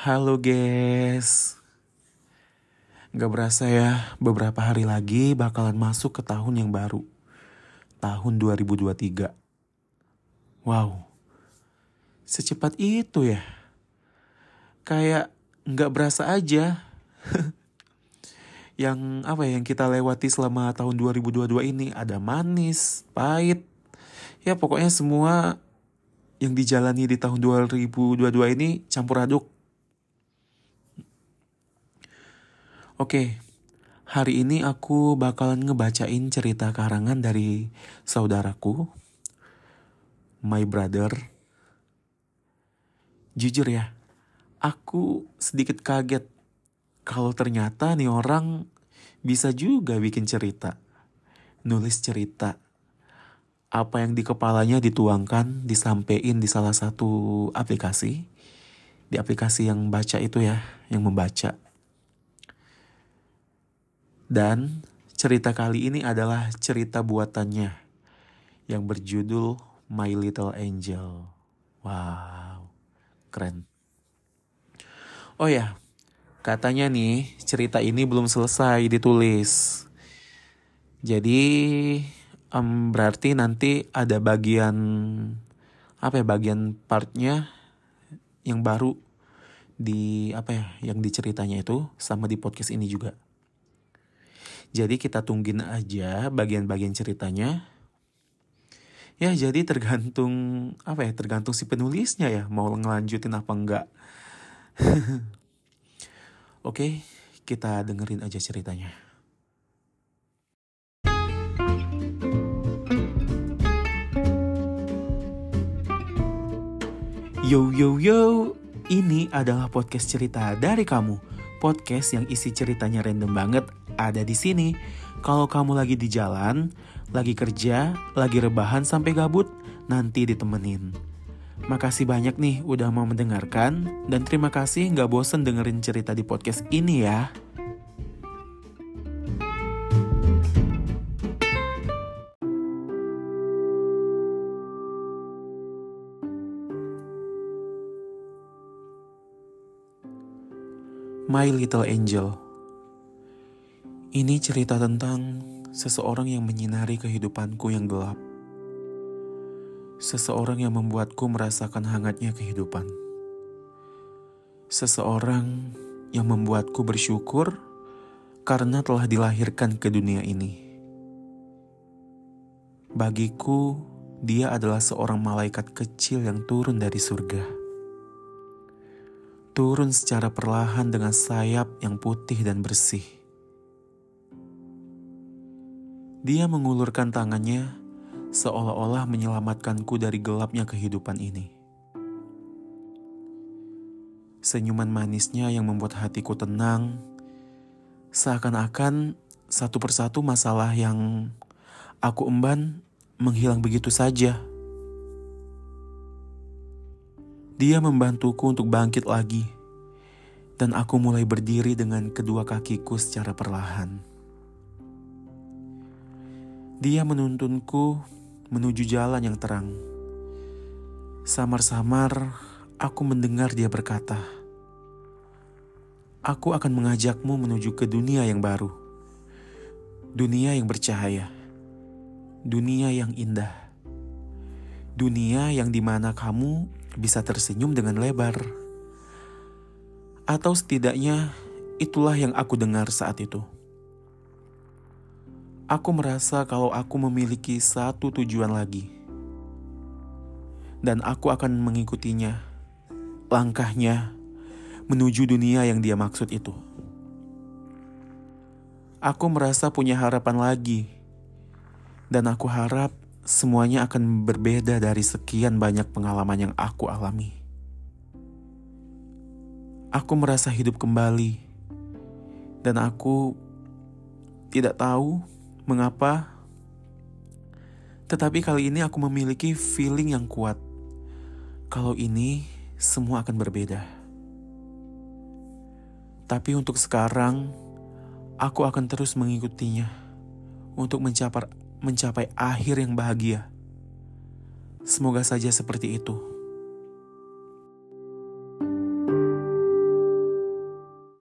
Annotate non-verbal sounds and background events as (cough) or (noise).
Halo guys. Gak berasa ya beberapa hari lagi bakalan masuk ke tahun yang baru. Tahun 2023 Wow. Secepat itu ya. Kayak gak berasa aja. (laughs) Yang apa ya yang kita lewati selama tahun 2022 ini Ada manis, pahit. Ya pokoknya semua yang dijalani di tahun 2022 ini campur aduk Oke, hari ini aku bakalan ngebacain cerita karangan dari saudaraku, my brother. Jujur ya, aku sedikit kaget kalau ternyata nih orang bisa juga bikin cerita, nulis cerita. Apa yang di kepalanya dituangkan, disampaikan di salah satu aplikasi. Di aplikasi yang baca itu ya, yang membaca. Dan cerita kali ini adalah cerita buatannya yang berjudul My Little Angel. Wow, keren. Oh ya, katanya nih cerita ini belum selesai ditulis. Jadi um, berarti nanti ada bagian apa ya bagian partnya yang baru di apa ya yang diceritanya itu sama di podcast ini juga. Jadi kita tungguin aja bagian-bagian ceritanya. Ya jadi tergantung apa ya tergantung si penulisnya ya mau ngelanjutin apa enggak. (laughs) Oke, kita dengerin aja ceritanya. Yo yo yo, ini adalah podcast cerita dari kamu. Podcast yang isi ceritanya random banget ada di sini. Kalau kamu lagi di jalan, lagi kerja, lagi rebahan sampai gabut, nanti ditemenin. Makasih banyak nih udah mau mendengarkan, dan terima kasih nggak bosen dengerin cerita di podcast ini ya. My Little Angel Ini cerita tentang seseorang yang menyinari kehidupanku yang gelap. Seseorang yang membuatku merasakan hangatnya kehidupan. Seseorang yang membuatku bersyukur karena telah dilahirkan ke dunia ini. Bagiku, dia adalah seorang malaikat kecil yang turun dari surga. Turun secara perlahan dengan sayap yang putih dan bersih dia mengulurkan tangannya seolah-olah menyelamatkanku dari gelapnya kehidupan ini. Senyuman manisnya yang membuat hatiku tenang, seakan-akan satu persatu masalah yang aku emban menghilang begitu saja. Dia membantuku untuk bangkit lagi, dan aku mulai berdiri dengan kedua kakiku secara perlahan. Dia menuntunku menuju jalan yang terang. Samar-samar aku mendengar dia berkata, "Aku akan mengajakmu menuju ke dunia yang baru, dunia yang bercahaya, dunia yang indah, dunia yang di mana kamu bisa tersenyum dengan lebar." Atau setidaknya itulah yang aku dengar saat itu. Aku merasa kalau aku memiliki satu tujuan lagi, dan aku akan mengikutinya. Langkahnya menuju dunia yang dia maksud itu. Aku merasa punya harapan lagi, dan aku harap semuanya akan berbeda dari sekian banyak pengalaman yang aku alami. Aku merasa hidup kembali, dan aku tidak tahu Mengapa? Tetapi kali ini aku memiliki feeling yang kuat. Kalau ini semua akan berbeda. Tapi untuk sekarang, aku akan terus mengikutinya untuk mencapai mencapai akhir yang bahagia. Semoga saja seperti itu.